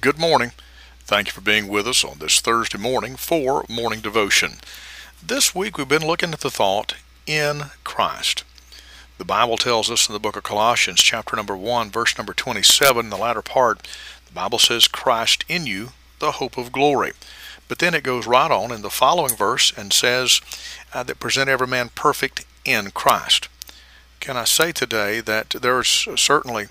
good morning. Thank you for being with us on this Thursday morning for Morning Devotion. This week we've been looking at the thought in Christ. The Bible tells us in the book of Colossians, chapter number 1, verse number 27, in the latter part, the Bible says, Christ in you, the hope of glory. But then it goes right on in the following verse and says uh, that present every man perfect in Christ. Can I say today that there is certainly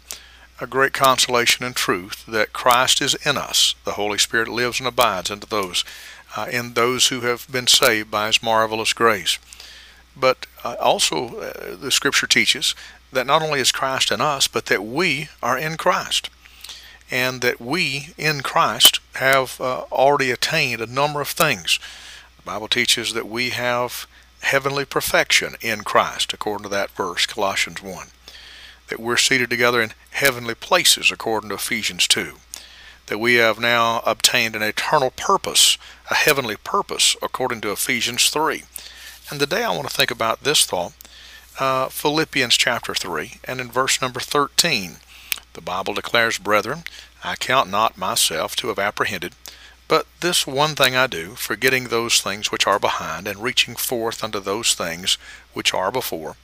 a great consolation and truth that Christ is in us. The Holy Spirit lives and abides into those, uh, in those who have been saved by His marvelous grace. But uh, also, uh, the Scripture teaches that not only is Christ in us, but that we are in Christ, and that we in Christ have uh, already attained a number of things. The Bible teaches that we have heavenly perfection in Christ, according to that verse, Colossians 1 that we're seated together in heavenly places, according to Ephesians 2. That we have now obtained an eternal purpose, a heavenly purpose, according to Ephesians 3. And today I want to think about this thought, uh, Philippians chapter 3, and in verse number 13. The Bible declares, Brethren, I count not myself to have apprehended, but this one thing I do, forgetting those things which are behind, and reaching forth unto those things which are before,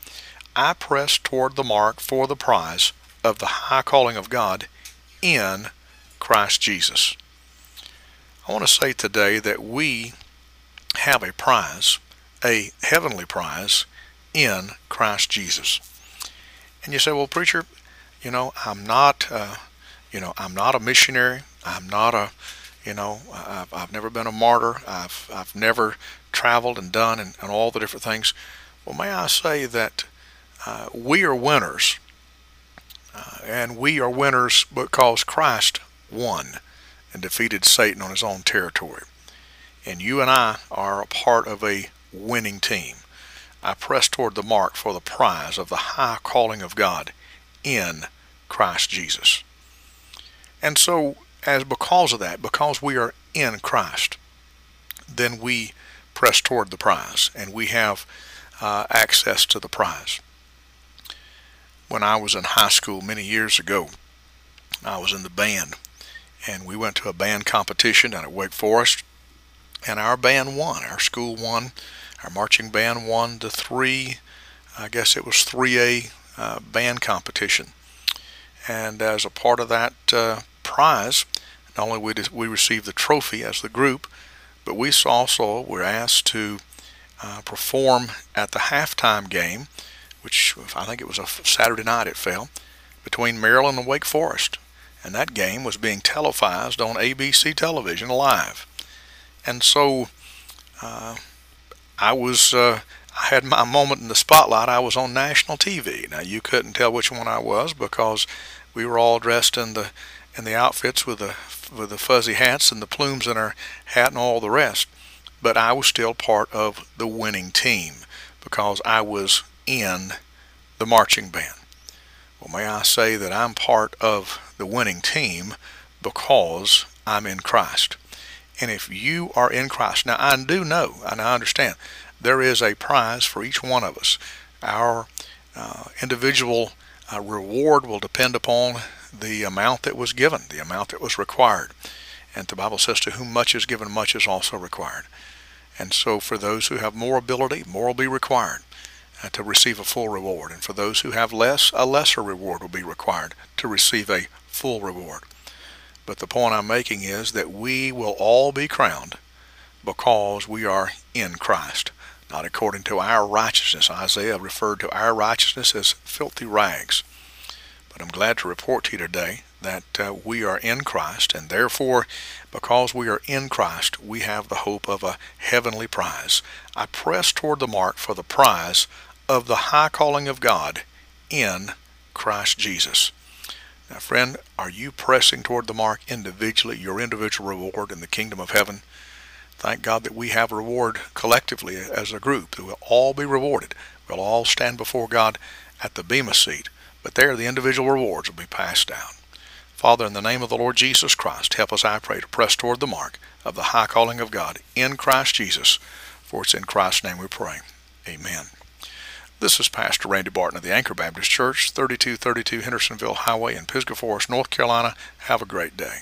I press toward the mark for the prize of the high calling of God in Christ Jesus. I want to say today that we have a prize, a heavenly prize in Christ Jesus. And you say, well, preacher, you know, I'm not, uh, you know, I'm not a missionary. I'm not a, you know, I've, I've never been a martyr. I've, I've never traveled and done and, and all the different things. Well, may I say that uh, we are winners. Uh, and we are winners because Christ won and defeated Satan on his own territory. And you and I are a part of a winning team. I press toward the mark for the prize of the high calling of God in Christ Jesus. And so, as because of that, because we are in Christ, then we press toward the prize and we have uh, access to the prize when I was in high school many years ago. I was in the band, and we went to a band competition down at Wake Forest, and our band won. Our school won. Our marching band won the three, I guess it was 3A uh, band competition. And as a part of that uh, prize, not only did we receive the trophy as the group, but we also were asked to uh, perform at the halftime game which I think it was a Saturday night it fell, between Maryland and Wake Forest. And that game was being televised on ABC television live. And so uh, I was, uh, I had my moment in the spotlight. I was on national TV. Now you couldn't tell which one I was because we were all dressed in the in the outfits with the with the fuzzy hats and the plumes in our hat and all the rest. But I was still part of the winning team because I was in the marching band. Well, may I say that I'm part of the winning team because I'm in Christ. And if you are in Christ, now I do know and I understand there is a prize for each one of us. Our uh, individual uh, reward will depend upon the amount that was given, the amount that was required. And the Bible says, To whom much is given, much is also required. And so, for those who have more ability, more will be required to receive a full reward. And for those who have less, a lesser reward will be required to receive a full reward. But the point I'm making is that we will all be crowned because we are in Christ, not according to our righteousness. Isaiah referred to our righteousness as filthy rags. But I'm glad to report to you today that uh, we are in Christ, and therefore, because we are in Christ, we have the hope of a heavenly prize. I press toward the mark for the prize of the high calling of God in Christ Jesus. Now, friend, are you pressing toward the mark individually, your individual reward in the kingdom of heaven? Thank God that we have reward collectively as a group. We'll all be rewarded. We'll all stand before God at the Bema seat. But there, the individual rewards will be passed down. Father, in the name of the Lord Jesus Christ, help us, I pray, to press toward the mark of the high calling of God in Christ Jesus. For it's in Christ's name we pray. Amen. This is Pastor Randy Barton of the Anchor Baptist Church, 3232 Hendersonville Highway in Pisgah Forest, North Carolina. Have a great day.